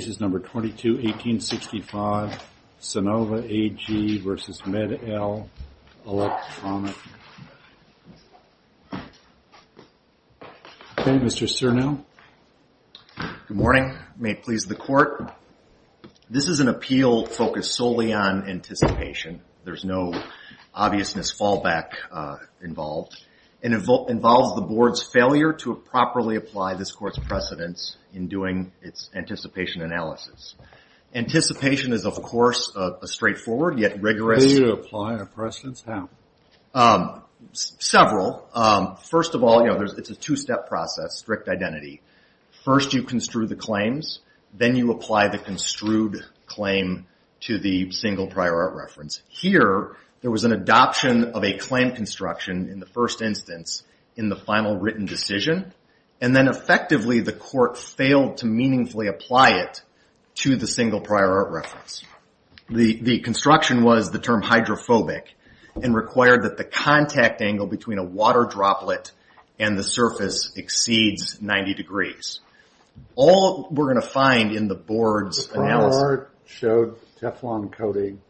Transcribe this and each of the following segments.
Case is number 22-1865, Sonova AG v. Med-El Electronic. Okay, Mr. Cernel. Good morning. May it please the Court. This is an appeal focused solely on anticipation. There's no obviousness fallback uh, involved. It involves the Board's failure to properly apply this Court's precedence in doing its anticipation analysis. Anticipation is, of course, a straightforward yet rigorous... Failure to apply a precedence? How? Um, several. Um, first of all, you know, it's a two-step process, strict identity. First, you construe the claims. Then you apply the construed claim to the single prior art reference. Here, there was an adoption of a claim construction in the first instance in the final written decision. And then, effectively, the Court failed to meaningfully apply it to the single prior art reference. The the construction was the term hydrophobic and required that the contact angle between a water droplet and the surface exceeds 90 degrees. All we're going to find in the Board's analysis... The prior art showed Teflon coating.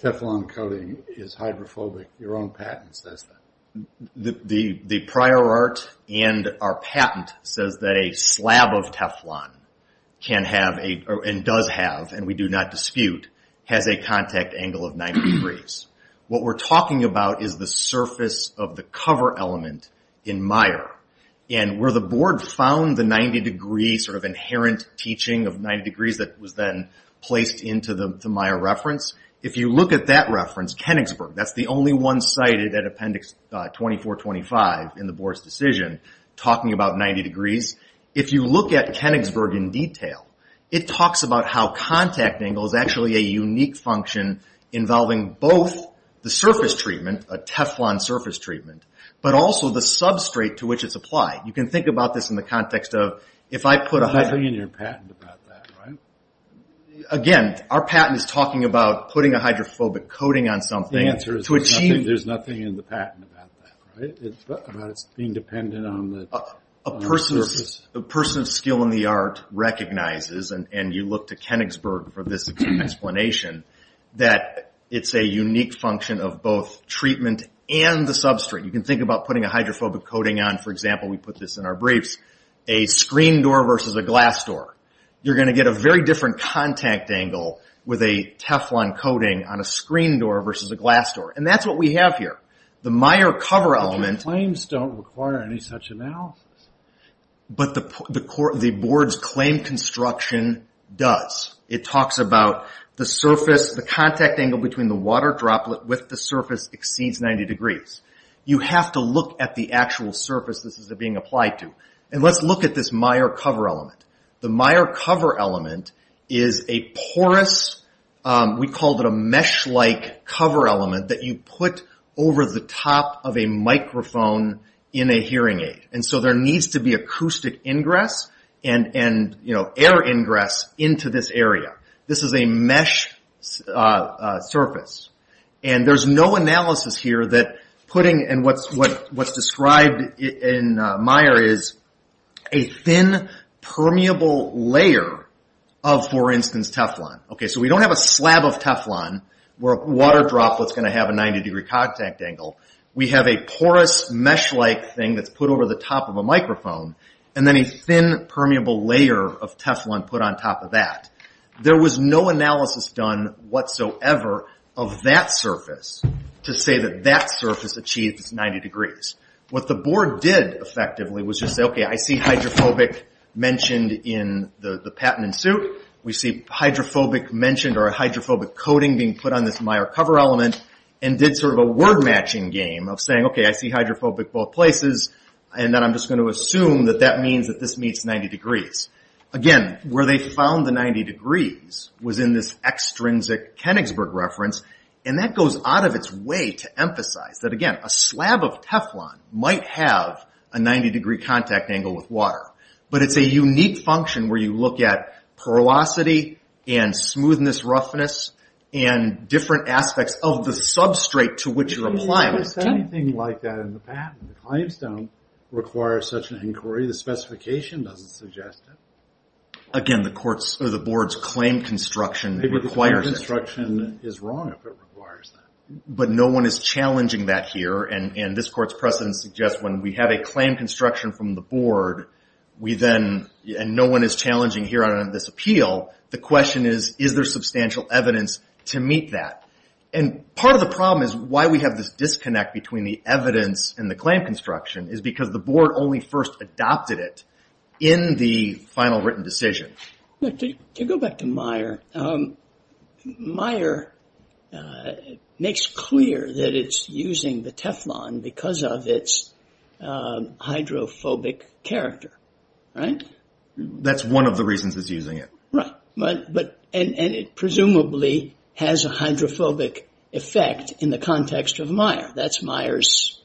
Teflon coating is hydrophobic. Your own patent says that. The the prior art and our patent says that a slab of Teflon can have, a, and does have, and we do not dispute, has a contact angle of 90 degrees. What we're talking about is the surface of the cover element in Meyer. And where the Board found the 90 degree sort of inherent teaching of 90 degrees that was then placed into the Meyer reference, if you look at that reference, Kenigsburg, that's the only one cited at Appendix uh, 2425 in the Board's decision, talking about 90 degrees. If you look at Kenigsburg in detail, it talks about how contact angle is actually a unique function involving both the surface treatment, a Teflon surface treatment, but also the substrate to which it's applied. You can think about this in the context of, if I put a... There's nothing in your patent about? Again, our patent is talking about putting a hydrophobic coating on something. The answer is there's nothing in the patent about that, right? About it being dependent on the surface. A person of skill in the art recognizes, and you look to Kenigsburg for this explanation, that it's a unique function of both treatment and the substrate. You can think about putting a hydrophobic coating on, for example, we put this in our briefs, a screen door versus a glass door. You're going to get a very different contact angle with a Teflon coating on a screen door versus a glass door. And that's what we have here. The Meyer cover element... But your claims don't require any such analysis. But the Board's claim construction does. It talks about the surface, the contact angle between the water droplet with the surface exceeds 90 degrees. You have to look at the actual surface this is being applied to. And let's look at this Meyer cover element. The Meyer cover element is a porous, um, we called it a mesh-like cover element that you put over the top of a microphone in a hearing aid. And so there needs to be acoustic ingress and and you know, air ingress into this area. This is a mesh uh, uh, surface. And there's no analysis here that putting, and what's what what's described in uh, Meyer is a thin, permeable layer of, for instance, Teflon. Okay, so we don't have a slab of Teflon where a water droplet's going to have a 90 degree contact angle. We have a porous, mesh-like thing that's put over the top of a microphone, and then a thin, permeable layer of Teflon put on top of that. There was no analysis done whatsoever of that surface to say that that surface achieves 90 degrees. What the board did, effectively, was just say, okay, I see hydrophobic mentioned in the patent in suit. We see hydrophobic mentioned or a hydrophobic coating being put on this Meyer cover element and did sort of a word-matching game of saying, okay, I see hydrophobic both places, and then I'm just going to assume that that means that this meets 90 degrees. Again, where they found the 90 degrees was in this extrinsic Kenigsburg reference, and that goes out of its way to emphasize that, again, a slab of Teflon might have a 90 degree contact angle with water. But it's a unique function where you look at porosity and smoothness, roughness, and different aspects of the substrate to which you're applying it. Is there anything like that in the patent? The claims don't require such an inquiry. The specification doesn't suggest it. Again, the court's, or the board's claim construction requires it. Maybe the claim construction is wrong if it requires that. But no one is challenging that here, and this court's precedent suggests when we have a claim construction from the board, and no one is challenging here on this appeal, the question is, is there substantial evidence to meet that? And part of the problem is why we have this disconnect between the evidence and the claim construction is because the board only first adopted it in the final written decision. To go back to Meyer, um, Meyer uh, makes clear that it's using the Teflon because of its uh, hydrophobic character, right? That's one of the reasons it's using it. Right. But but and and it presumably has a hydrophobic effect in the context of Meyer. That's Meyer's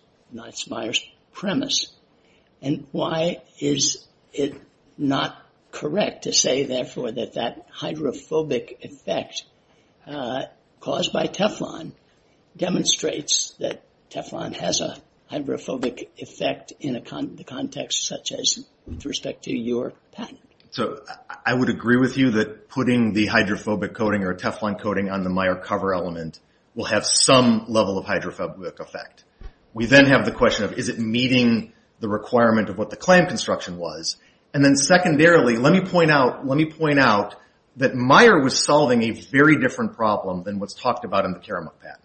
premise. And why is it not correct to say, therefore, that that hydrophobic effect uh, caused by Teflon demonstrates that Teflon has a hydrophobic effect in a con the context such as with respect to your patent? So I would agree with you that putting the hydrophobic coating or Teflon coating on the Meyer cover element will have some level of hydrophobic effect. We then have the question of, is it meeting the requirement of what the claim construction was? And then secondarily, let me point out let me point out that Meyer was solving a very different problem than what's talked about in the Karamuk patent.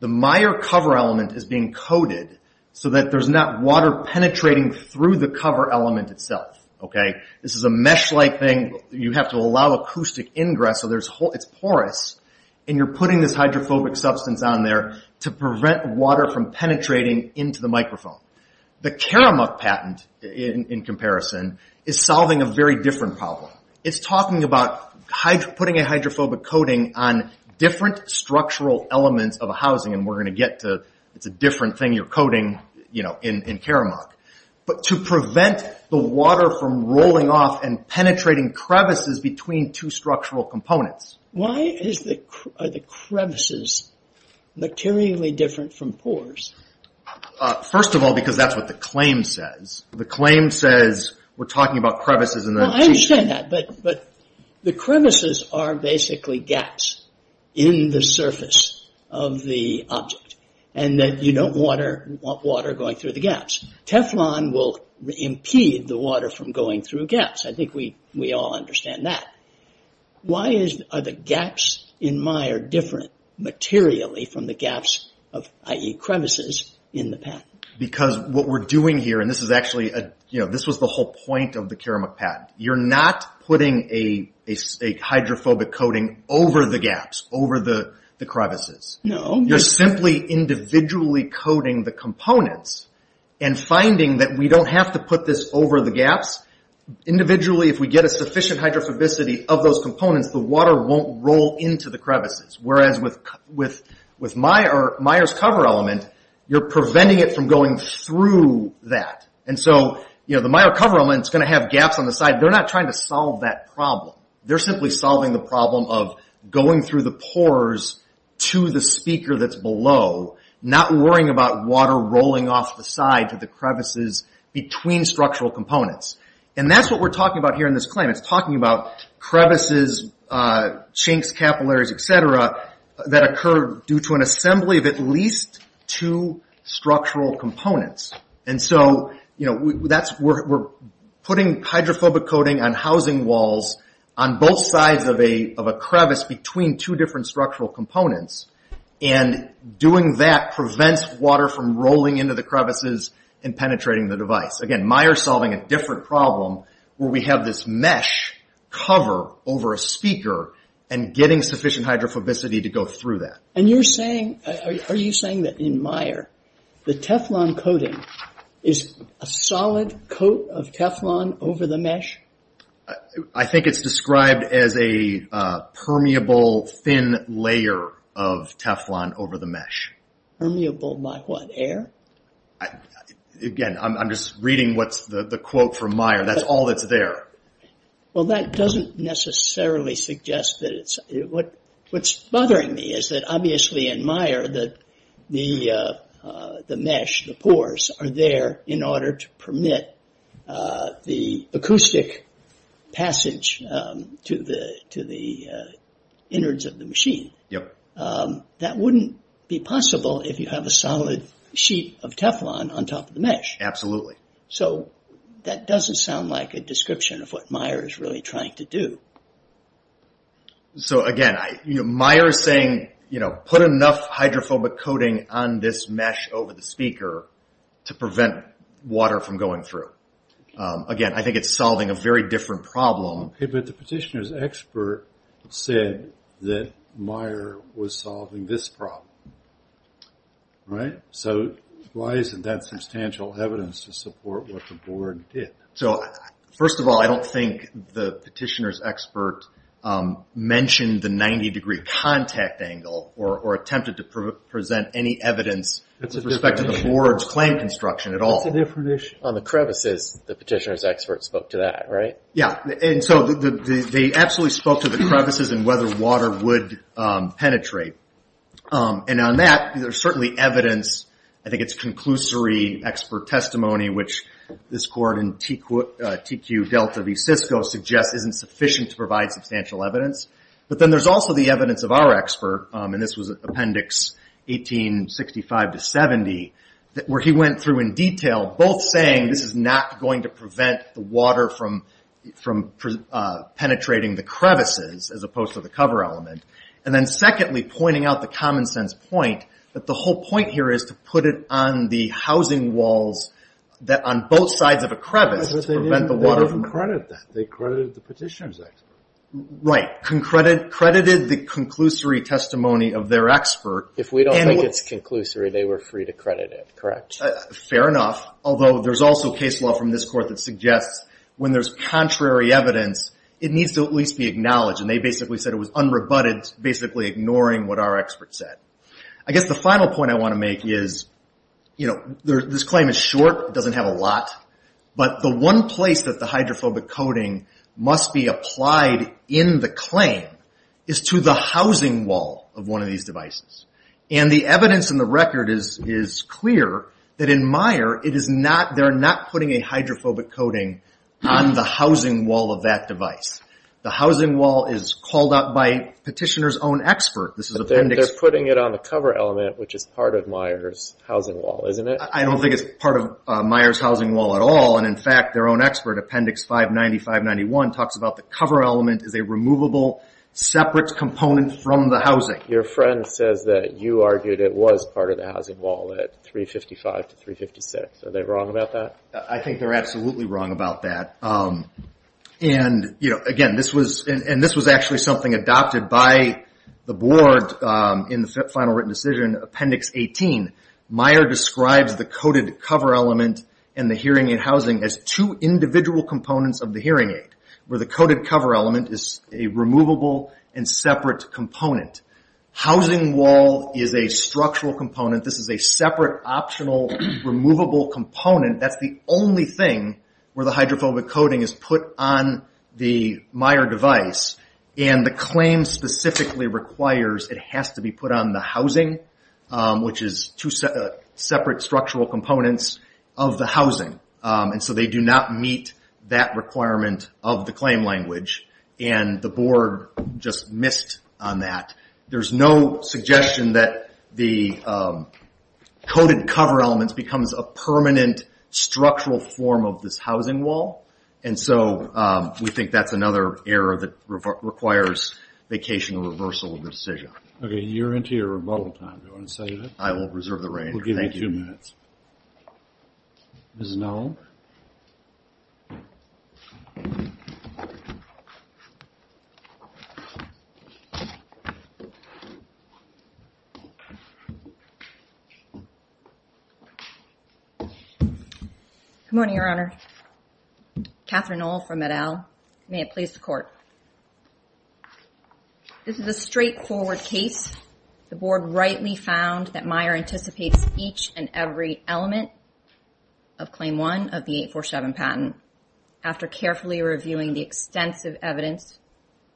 The Meyer cover element is being coated so that there's not water penetrating through the cover element itself. Okay? This is a mesh-like thing. You have to allow acoustic ingress so it's porous, and you're putting this hydrophobic substance on there to prevent water from penetrating into the microphone. The Karamuk patent, in comparison, is solving a very different problem. It's talking about putting a hydrophobic coating on different structural elements of a housing, and we're going to get to it's a different thing you're coating in Karamuk. But to prevent the water from rolling off and penetrating crevices between two structural components. Why are the crevices materially different from pores? Uh, first of all, because that's what the claim says. The claim says we're talking about crevices. In the Well, I understand that, but but the crevices are basically gaps in the surface of the object, and that you don't want water going through the gaps. Teflon will impede the water from going through gaps. I think we all understand that. Why is are the gaps in Meyer different materially from the gaps of, i.e., crevices in the patent? Because what we're doing here, and this is actually, a you know, this was the whole point of the Karamuk patent, you're not putting a hydrophobic coating over the gaps, over the crevices. No. You're simply individually coding the components and finding that we don't have to put this over the gaps. Individually, if we get a sufficient hydrophobicity of those components, the water won't roll into the crevices. Whereas with with, with Meyer, Meyer's cover element, you're preventing it from going through that. And so you know the Meyer cover element is going to have gaps on the side. They're not trying to solve that problem. They're simply solving the problem of going through the pores to the speaker that's below, not worrying about water rolling off the side to the crevices between structural components. And that's what we're talking about here in this claim. It's talking about crevices, uh, chinks, capillaries, et cetera, that occur due to an assembly of at least two structural components. And so you know, that's we're we're putting hydrophobic coating on housing walls on both sides of a of a crevice between two different structural components. And doing that prevents water from rolling into the crevices and penetrating the device. Again, Meyer's solving a different problem where we have this mesh cover over a speaker and getting sufficient hydrophobicity to go through that. And you're saying, are you saying that in Meyer, the Teflon coating is a solid coat of Teflon over the mesh? I think it's described as a uh, permeable, thin layer of Teflon over the mesh. Permeable by what, air? Again, I'm just reading what's the quote from Meyer. That's all that's there. Well, that doesn't necessarily suggest that it's... What's bothering me is that obviously in Meyer, uh, uh, the mesh, the pores, are there in order to permit the acoustic passage to the to the uh innards of the machine. Yep. That wouldn't be possible if you have a solid sheet of Teflon on top of the mesh. Absolutely. So that doesn't sound like a description of what Meyer is really trying to do. So again, Meyer is saying, you know, put enough hydrophobic coating on this mesh over the speaker to prevent water from going through. Um, again, I think it's solving a very different problem. But the petitioner's expert said that Meyer was solving this problem. Right? So why isn't that substantial evidence to support what the board did? So first of all, I don't think the petitioner's expert Um, mentioned the 90 degree contact angle or attempted to present any evidence with respect to the board's claim construction at all. That's a different issue. On the crevices, the petitioner's expert spoke to that, right? Yeah. And so they absolutely spoke to the crevices and whether water would um, penetrate. Um, and on that, there's certainly evidence. I think it's conclusory expert testimony, which this court in TQ Delta v. Cisco suggests isn't sufficient to provide substantial evidence. But then there's also the evidence of our expert, and this was Appendix 1865 to 70, where he went through in detail, both saying this is not going to prevent the water from from, uh, penetrating the crevices as opposed to the cover element. And then secondly, pointing out the common sense point that the whole point here is to put it on the housing walls that on both sides of a crevice to prevent the water from... They didn't credit that. They credited the petitioner's expert. Right. Credited the conclusory testimony of their expert. If we don't think it's conclusory, they were free to credit it, correct? Uh, fair enough. Although there's also case law from this court that suggests when there's contrary evidence, it needs to at least be acknowledged. And they basically said it was unrebutted, basically ignoring what our expert said. I guess the final point I want to make is, you know, this claim is short. It doesn't have a lot. But the one place that the hydrophobic coating must be applied in the claim is to the housing wall of one of these devices. And the evidence in the record is clear that in Meyer, it is not they're not putting a hydrophobic coating on the housing wall of that device. The housing wall is called out by petitioner's own expert. This is appendix... They're putting it on the cover element, which is part of Meyer's housing wall, isn't it? I don't think it's part of uh, Meyer's housing wall at all. And in fact, their own expert, appendix 590, 591, talks about the cover element is a removable, separate component from the housing. Your friend says that you argued it was part of the housing wall at 355 to 356. Are they wrong about that? I think they're absolutely wrong about that. Um, And you know, again, this was and this was actually something adopted by the board um, in the final written decision, appendix 18. Meyer describes the coated cover element and the hearing aid housing as two individual components of the hearing aid, where the coated cover element is a removable and separate component. Housing wall is a structural component. This is a separate, optional, removable component. That's the only thing where the hydrophobic coating is put on the Meyer device. And the claim specifically requires it has to be put on the housing, um, which is two uh, separate structural components of the housing. Um, and so they do not meet that requirement of the claim language. And the board just missed on that. There's no suggestion that the um, coated cover elements becomes a permanent structural form of this housing wall. And so um, we think that's another error that requires vacation or reversal of the decision. Okay, you're into your rebuttal time. Do you want to say that? I will reserve the range. We'll give you two minutes. Ms. Null? Good morning, Your Honor. Catherine Null from MED-EL. May it please the court. This is a straightforward case. The board rightly found that Meyer anticipates each and every element of Claim 1 of the 847 patent after carefully reviewing the extensive evidence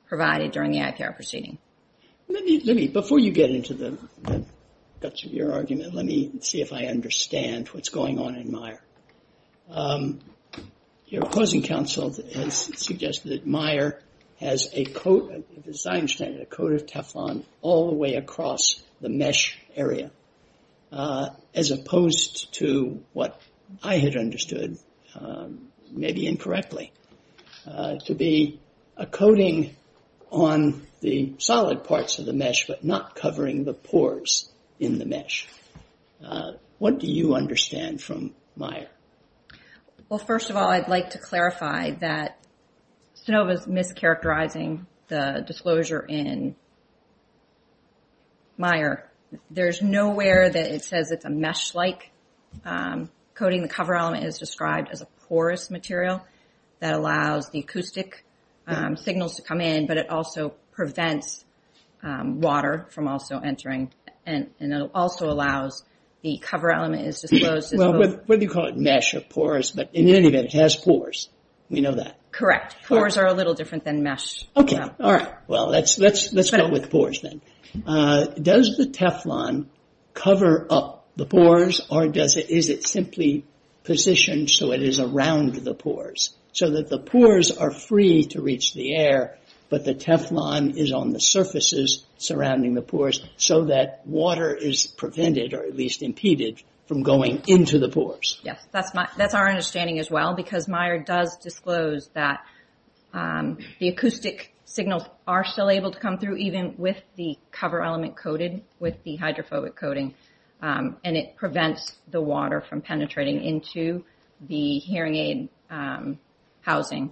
provided during the IPR proceeding. Let me, before you get into the guts of your argument, let me see if I understand what's going on in Meyer. Um, your opposing counsel has suggested that Meyer has a coat, as I understand it, a coat of Teflon all the way across the mesh area, uh, as opposed to what I had understood, um, maybe incorrectly, uh, to be a coating on the solid parts of the mesh, but not covering the pores in the mesh. Uh, what do you understand from Meyer? Well, first of all, I'd like to clarify that Sonova is mischaracterizing the disclosure in Meyer. There's nowhere that it says it's a mesh-like um, coating. The cover element is described as a porous material that allows the acoustic um, signals to come in, but it also prevents um, water from also entering, and it also allows the cover element is disclosed. Well, whether you call it mesh or pores, but in any event, it has pores. We know that. Correct. Pores are a little different than mesh. Okay. Um, All right. Well, let's let's let's go with pores then. Uh, does the Teflon cover up the pores, or is it simply positioned so it is around the pores, so that the pores are free to reach the air, but the Teflon is on the surfaces surrounding the pores so that water is prevented, or at least impeded, from going into the pores? Yes. That's our understanding as well, because Meyer does disclose that um, the acoustic signals are still able to come through, even with the cover element coated with the hydrophobic coating, um, and it prevents the water from penetrating into the hearing aid um, housing,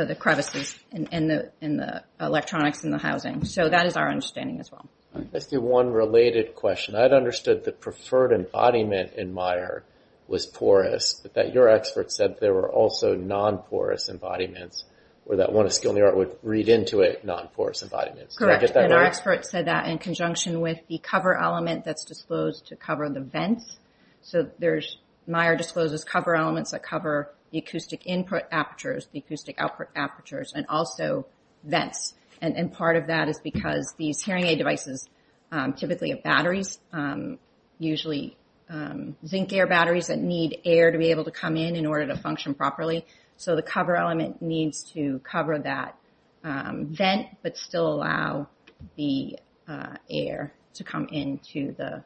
Uh, the crevices, and the electronics in the housing. So that is our understanding as well. Let's do one related question. I'd understood the preferred embodiment in Meyer was porous, but that your expert said there were also non-porous embodiments, or that one of skill in the art would read into it non-porous embodiments. Correct. And our expert said that in conjunction with the cover element that's disclosed to cover the vents. So there's Meyer discloses cover elements that cover the acoustic input apertures, the acoustic output apertures, and also vents. And part of that is because these hearing aid devices um, typically have batteries, um, usually um, zinc air batteries that need air to be able to come in in order to function properly. So the cover element needs to cover that vent, but still allow the uh, air to come into the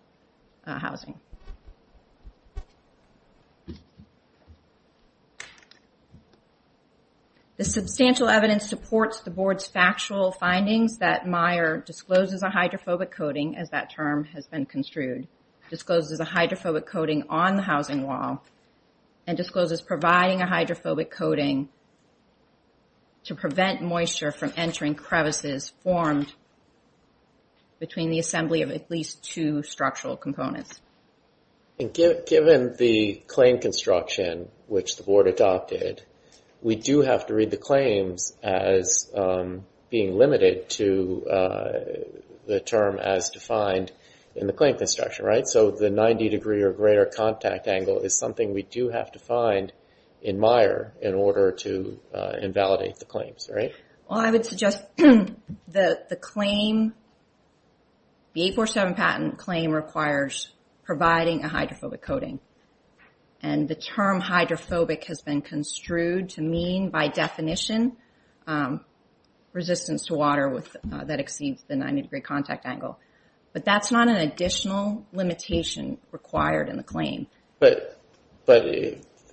uh, housing. The substantial evidence supports the board's factual findings that Meyer discloses a hydrophobic coating, as that term has been construed, discloses a hydrophobic coating on the housing wall, and discloses providing a hydrophobic coating to prevent moisture from entering crevices formed between the assembly of at least two structural components. Given the claim construction, which the board adopted, we do have to read the claims as um, being limited to uh, the term as defined in the claim construction, right? So the 90 degree or greater contact angle is something we do have to find in Meyer in order to uh, invalidate the claims, right? Well, I would suggest the claim, the 847 patent claim requires providing a hydrophobic coating. And the term hydrophobic has been construed to mean, by definition, um, resistance to water uh, that exceeds the 90 degree contact angle. But that's not an additional limitation required in the claim. But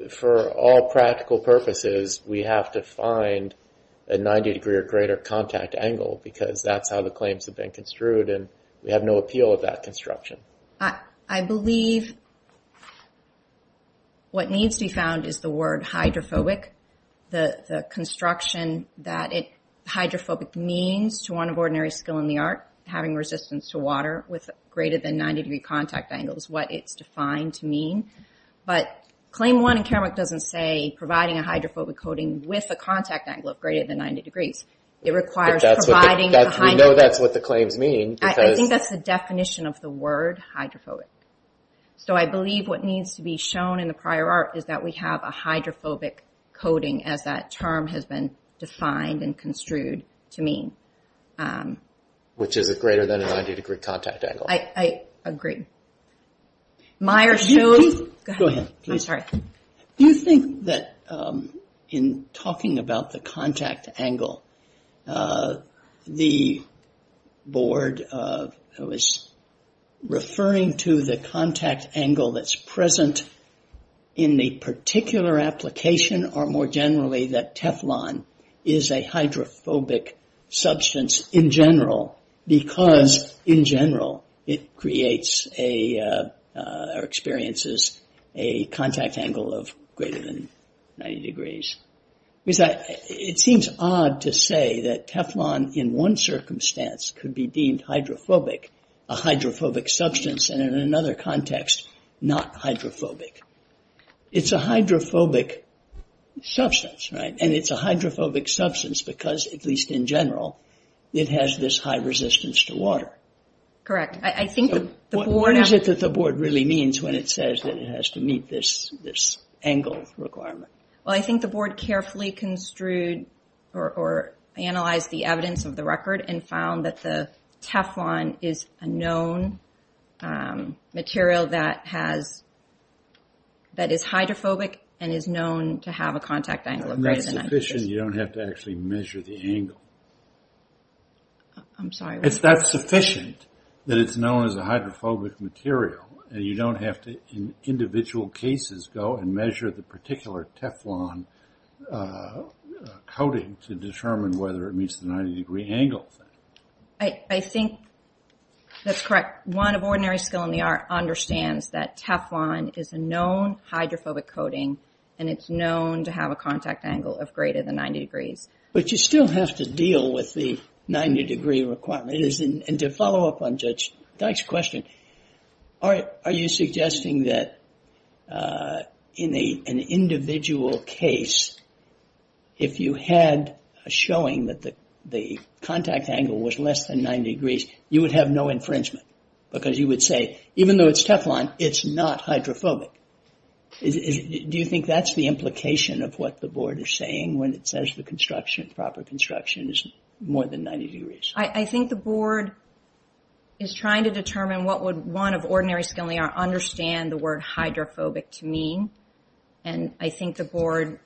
for all practical purposes, we have to find a 90 degree or greater contact angle because that's how the claims have been construed, and we have no appeal of that construction. I believe what needs to be found is the word hydrophobic. The the construction that it hydrophobic means to one of ordinary skill in the art, having resistance to water with greater than 90 degree contact angle is what it's defined to mean. But claim one in Karamuk doesn't say providing a hydrophobic coating with a contact angle of greater than 90 degrees. It requires providing a hydrophobic. We know that's what the claims mean. I think that's the definition of the word hydrophobic. So I believe what needs to be shown in the prior art is that we have a hydrophobic coating as that term has been defined and construed to mean. Um, Which is a greater than a 90 degree contact angle. I agree. Meyer shows... Go ahead. I'm sorry. Do you think that um, in talking about the contact angle, uh, the board uh, was referring to the contact angle that's present in the particular application or more generally that Teflon is a hydrophobic substance in general because in general it creates a uh, uh, or experiences a contact angle of greater than 90 degrees. It seems odd to say that Teflon in one circumstance could be deemed hydrophobic, a hydrophobic substance, and in another context not hydrophobic. It's a hydrophobic substance, right? And it's a hydrophobic substance because, at least in general, it has this high resistance to water. Correct. I think the board... What is it that the board really means when it says that it has to meet this this angle requirement? Well, I think the board carefully construed or analyzed the evidence of the record and found that the Teflon is a known um, material that has that is hydrophobic and is known to have a contact angle of greater than 90 degrees. That's sufficient. You don't have to actually measure the angle. I'm sorry. It's that's sufficient that it's known as a hydrophobic material and you don't have to, in individual cases, go and measure the particular Teflon uh, uh, coating to determine whether it meets the 90 degree angle. I think that's correct. One of ordinary skill in the art understands that Teflon is a known hydrophobic coating and it's known to have a contact angle of greater than 90 degrees. But you still have to deal with the 90 degree requirement. And to follow up on Judge Dyk's question, are you suggesting that uh, in an individual case, if you had a showing that the contact angle was less than 90 degrees, you would have no infringement? Because you would say, even though it's Teflon, it's not hydrophobic. Do you think that's the implication of what the board is saying when it says the construction, proper construction is more than 90 degrees? I think the board is trying to determine what would one of ordinary skill in the art understand the word hydrophobic to mean. And I think the board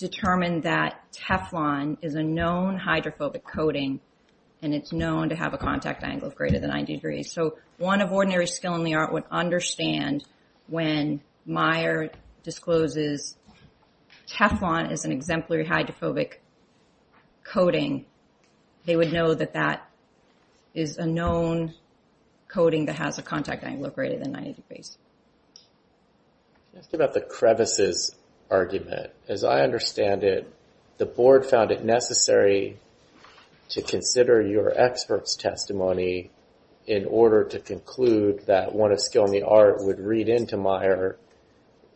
determined that Teflon is a known hydrophobic coating and it's known to have a contact angle of greater than 90 degrees. So one of ordinary skill in the art would understand when Meyer discloses Teflon is an exemplary hydrophobic coating, they would know that that is a known coating that has a contact angle of greater than 90 degrees. Ask about the crevices argument. As I understand it, the board found it necessary to consider your expert's testimony in order to conclude that one of skill in the art would read into Meyer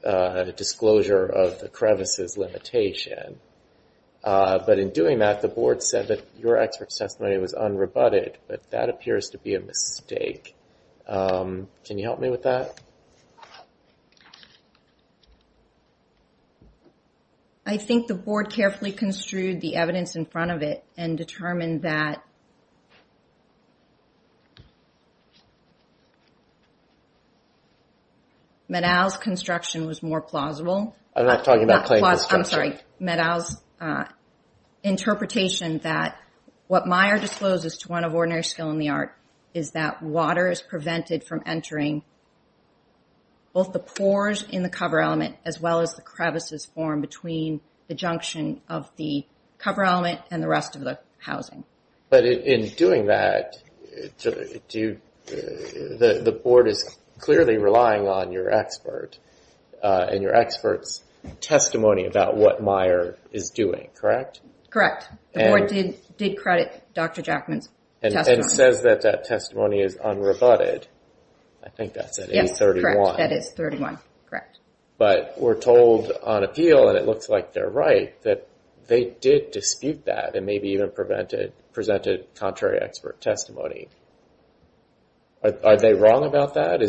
uh, disclosure of the crevices limitation. Uh, but in doing that, the board said that your expert's testimony was unrebutted, but that appears to be a mistake. Um, can you help me with that? I think the board carefully construed the evidence in front of it and determined that MED-EL's construction was more plausible. I'm not talking about claim construction. I'm sorry. MED-EL's uh, interpretation that what Meyer discloses to one of ordinary skill in the art is that water is prevented from entering both the pores in the cover element as well as the crevices formed between the junction of the cover element and the rest of the housing. But in doing that, uh, the board is clearly relying on your expert uh, and your expert's testimony about what Meyer is doing, correct? Correct. The board did credit Dr. Jackman's testimony. And says that that testimony is unrebutted. I think that's at Yes, A31. correct. That is 31. Correct. But we're told on appeal, and it looks like they're right, that they did dispute that and maybe even presented contrary expert testimony. Are they wrong about that?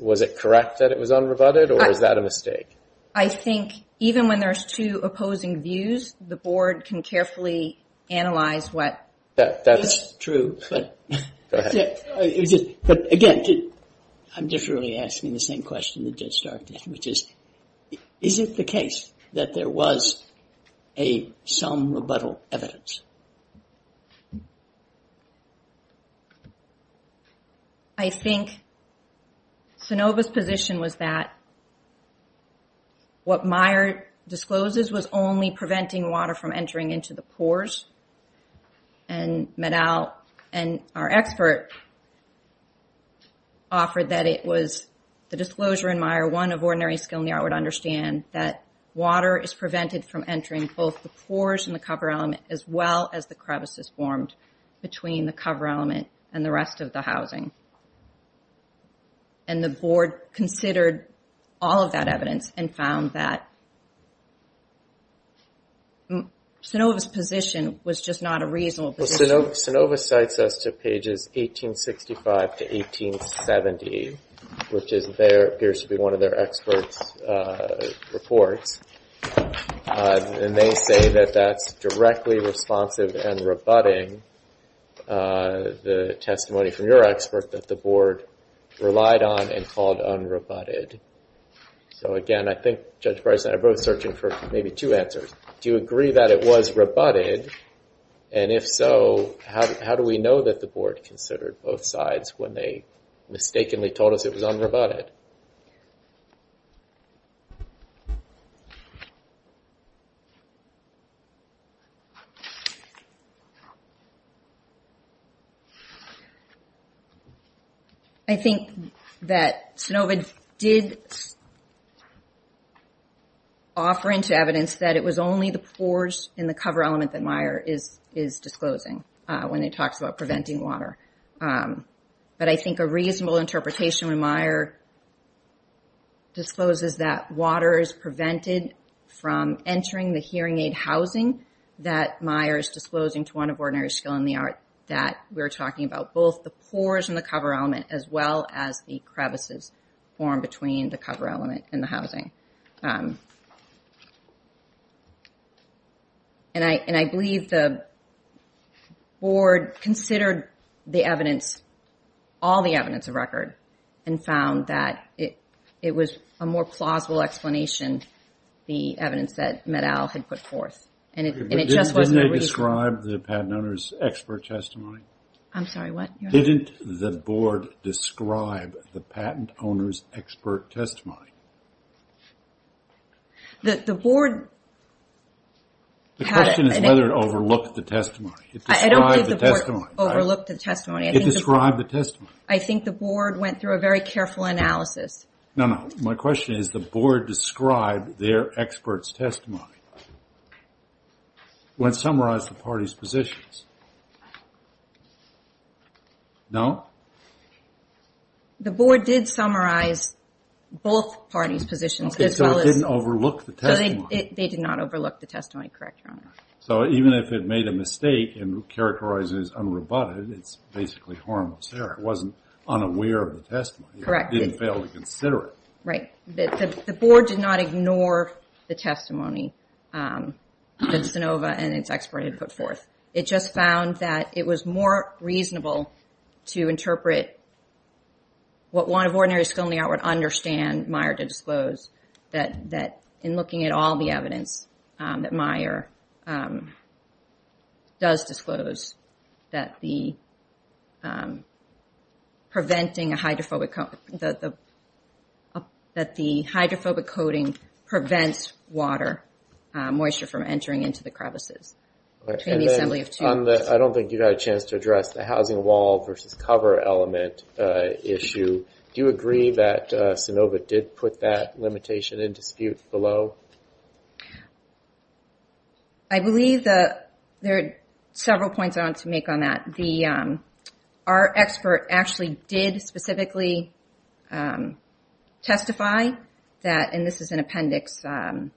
Was it correct that it was unrebutted or is that a mistake? I think even when there's two opposing views, the board can carefully analyze what... That's true. But again, I'm just really asking the same question that Judge Stark did, which is, is it the case that there was a some rebuttal evidence? I think Sonova's position was that what Meyer discloses was only preventing water from entering into the pores. And MED-EL and our expert offered that it was the disclosure in Meyer, one of ordinary skill in the art would understand that water is prevented from entering both the pores in the cover element as well as the crevices formed between the cover element and the rest of the housing. And the board considered all of that evidence and found that Sonova's position was just not a reasonable position. Sonova cites us to pages 1865 to 1870, which appears to be one of their experts' uh, reports. Uh, and they say that that's directly responsive and rebutting uh, the testimony from your expert that the board relied on and called unrebutted. So again, I think Judge Bryson and I are both searching for maybe two answers. Do you agree that it was rebutted? And if so, how do we know that the board considered both sides when they mistakenly told us it was unrebutted? I think that Sonova did offer into evidence that it was only the pores in the cover element that Meyer is is disclosing uh, when it talks about preventing water. Um, but I think a reasonable interpretation when Meyer discloses that water is prevented from entering the hearing aid housing, that Meyer is disclosing to one of ordinary skill in the art that we're talking about both the pores in the cover element as well as the crevices formed between the cover element and the housing. Um, And I and I believe the board considered the evidence, all the evidence of record, and found that it it was a more plausible explanation, the evidence that MED-EL had put forth. And it and it just wasn't a reasonable... Didn't they describe the patent owner's expert testimony? I'm sorry, what? Didn't the board describe the patent owner's expert testimony? The the board... The question is whether it overlooked the testimony. It I don't believe described the board testimony. overlooked the testimony. It described the testimony. I think the board went through a very careful analysis. No, no. My question is the board described their expert's testimony when it summarized the party's positions. No? The board did summarize both parties' positions Okay, as so well it didn't overlook the So testimony. they did not overlook the testimony, correct, Your Honor. So even if it made a mistake and characterized it as unrebutted, it's basically harmless error. It wasn't unaware of the testimony. Correct. It didn't fail to consider it. Right. The board did not ignore the testimony um, that Sonova and its expert had put forth. It just found that it was more reasonable to interpret what one of ordinary skill in the art would understand Meyer to disclose, that that in looking at all the evidence um, that Meyer um, does disclose, that the um, preventing a hydrophobic... the uh, that the hydrophobic coating prevents water, uh, moisture from entering into the crevices between the assembly of two. I don't think you got a chance to address the housing wall versus cover element uh, issue. Do you agree that uh, Sonova did put that limitation in dispute below? I believe that there are several points I want to make on that. The um our expert actually did specifically um, testify that, and this is in Appendix um,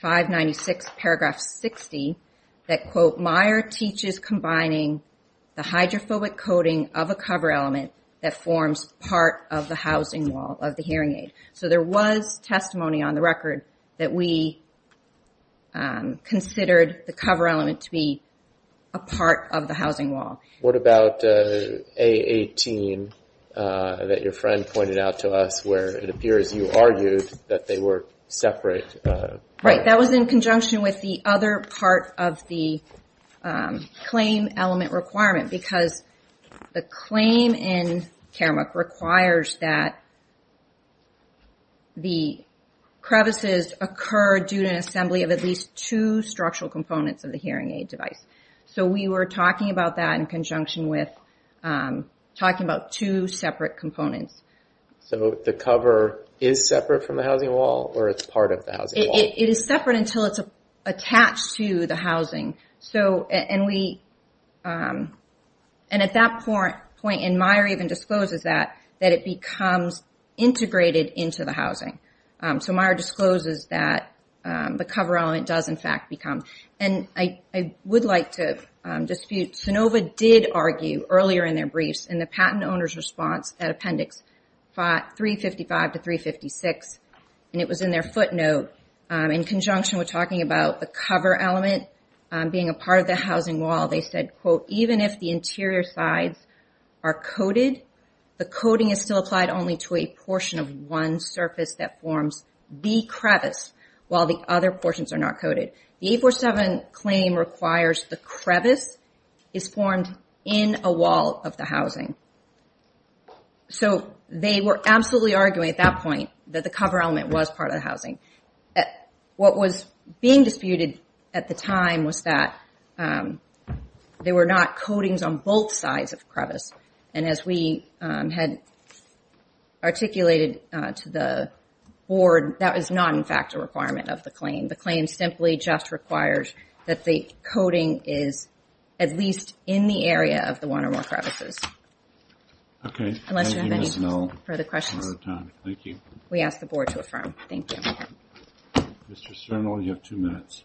596, Paragraph 60, that, quote, Meyer teaches combining the hydrophobic coating of a cover element that forms part of the housing wall of the hearing aid. So there was testimony on the record that we um, considered the cover element to be a part of the housing wall. What about uh, A18 uh, that your friend pointed out to us where it appears you argued that they were separate uh, Right. That was in conjunction with the other part of the um, claim element requirement because the claim in Karamuk requires that the crevices occur due to an assembly of at least two structural components of the hearing aid device. So we were talking about that in conjunction with um, talking about two separate components. So the cover is separate from the housing wall or it's part of the housing wall? It is separate until it's attached to the housing. So and we um and at that point, and Meyer even discloses that, that it becomes integrated into the housing. Um, so Meyer discloses that um, the cover element does in fact become. And I would like to um, dispute, Sonova did argue earlier in their briefs in the patent owner's response at appendix 355 to 356, and it was in their footnote, um, in conjunction with talking about the cover element um, being a part of the housing wall, they said, quote, even if the interior sides are coated, the coating is still applied only to a portion of one surface that forms the crevice while the other portions are not coated. The 847 claim requires the crevice is formed in a wall of the housing. So they were absolutely arguing at that point that the cover element was part of the housing. Uh, what was being disputed at the time was that um, there were not coatings on both sides of crevice. And as we um, had articulated uh, to the board, that was not in fact a requirement of the claim. The claim simply just requires that the coating is at least in the area of the one or more crevices. Okay. Unless you have any Thank you, Ms. Null. further questions. We're out of time. Thank you. We ask the board to affirm. Thank you. Mr. Sternal, you have two minutes.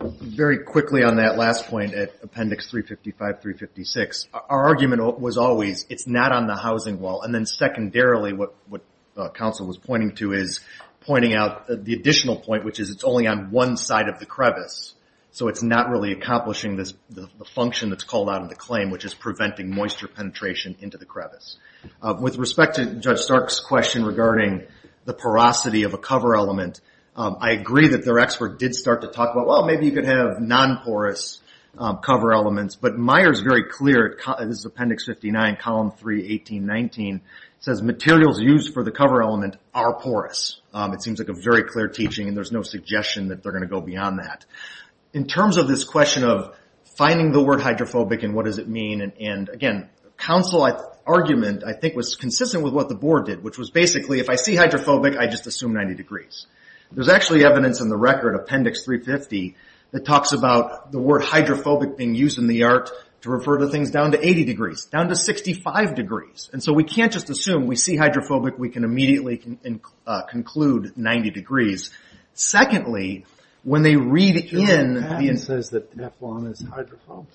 Very quickly on that last point at appendix 355, 356, our argument was always it's not on the housing wall. And then secondarily, what uh, counsel was pointing to is pointing out the additional point, which is it's only on one side of the crevice. So it's not really accomplishing the function that's called out in the claim, which is preventing moisture penetration into the crevice. Uh, with respect to Judge Stark's question regarding the porosity of a cover element, um, I agree that their expert did start to talk about, well, maybe you could have non-porous um, cover elements. But Meyer's very clear, this is appendix 59, column 3, 1819, says materials used for the cover element are porous. Um, it seems like a very clear teaching, and there's no suggestion that they're going to go beyond that. In terms of this question of finding the word hydrophobic and what does it mean, and again, counsel's argument, I think, was consistent with what the board did, which was basically if I see hydrophobic, I just assume 90 degrees. There's actually evidence in the record, appendix 350, that talks about the word hydrophobic being used in the art to refer to things down to 80 degrees, down to 65 degrees. And so we can't just assume we see hydrophobic, we can immediately uh, conclude 90 degrees. Secondly, when they read in... The patent says that Teflon is hydrophobic.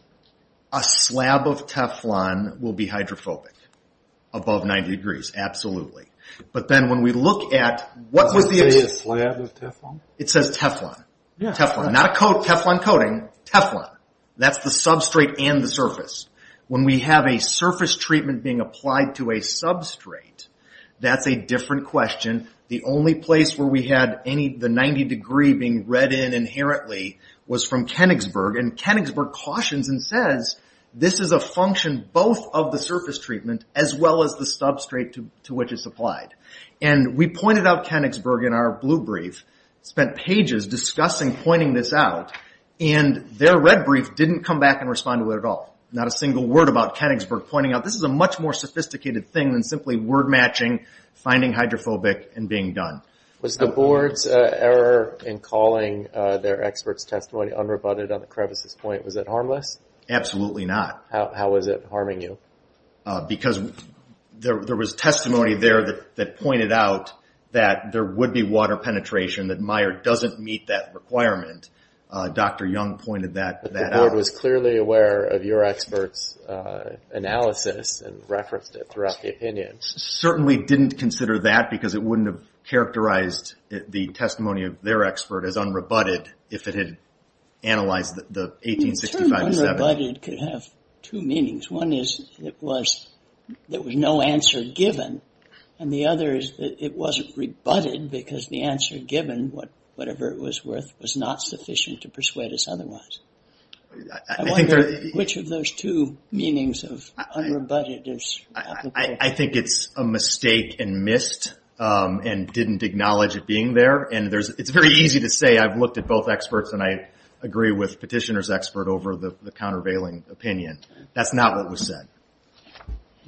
A slab of Teflon will be hydrophobic above 90 degrees, absolutely. But then when we look at what was the... Does it say a slab of Teflon? It says Teflon. Teflon. Not a coat Teflon coating, Teflon. That's the substrate and the surface. When we have a surface treatment being applied to a substrate, that's a different question. The only place where we had any the 90 degree being read in inherently was from Koenigsberg. And Koenigsberg cautions and says, this is a function both of the surface treatment as well as the substrate to which it's applied. And we pointed out Koenigsberg in our blue brief, spent pages discussing pointing this out, and their red brief didn't come back and respond to it at all. Not a single word about Koenigsberg pointing out this is a much more sophisticated thing than simply word matching, finding hydrophobic, and being done. Was the board's uh, error in calling uh, their expert's testimony unrebutted on the crevices point, was it harmless? Absolutely not. How was it harming you? Uh, because there was testimony there that pointed out that there would be water penetration, that Meyer doesn't meet that requirement. Uh, Dr. Young pointed that out. But the board was clearly aware of your expert's uh, analysis and referenced it throughout the opinion. Certainly didn't consider that because it wouldn't have characterized the testimony of their expert as unrebutted if it had analyzed the 1865 to 70. Unrebutted could have two meanings. One is there was no answer given And the other is that it wasn't rebutted because the answer given, what, whatever it was worth, was not sufficient to persuade us otherwise. I, I I think wonder which of those two meanings of unrebutted is applicable. I, I think it's a mistake and missed, um, and didn't acknowledge it being there. And there's, it's very easy to say I've looked at both experts and I agree with petitioner's expert over the, the countervailing opinion. That's not what was said.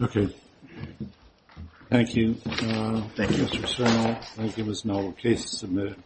Okay. Thank you. Uh, Thank you. Mr. Cernal. Thank you, Ms. Noel. Case is submitted.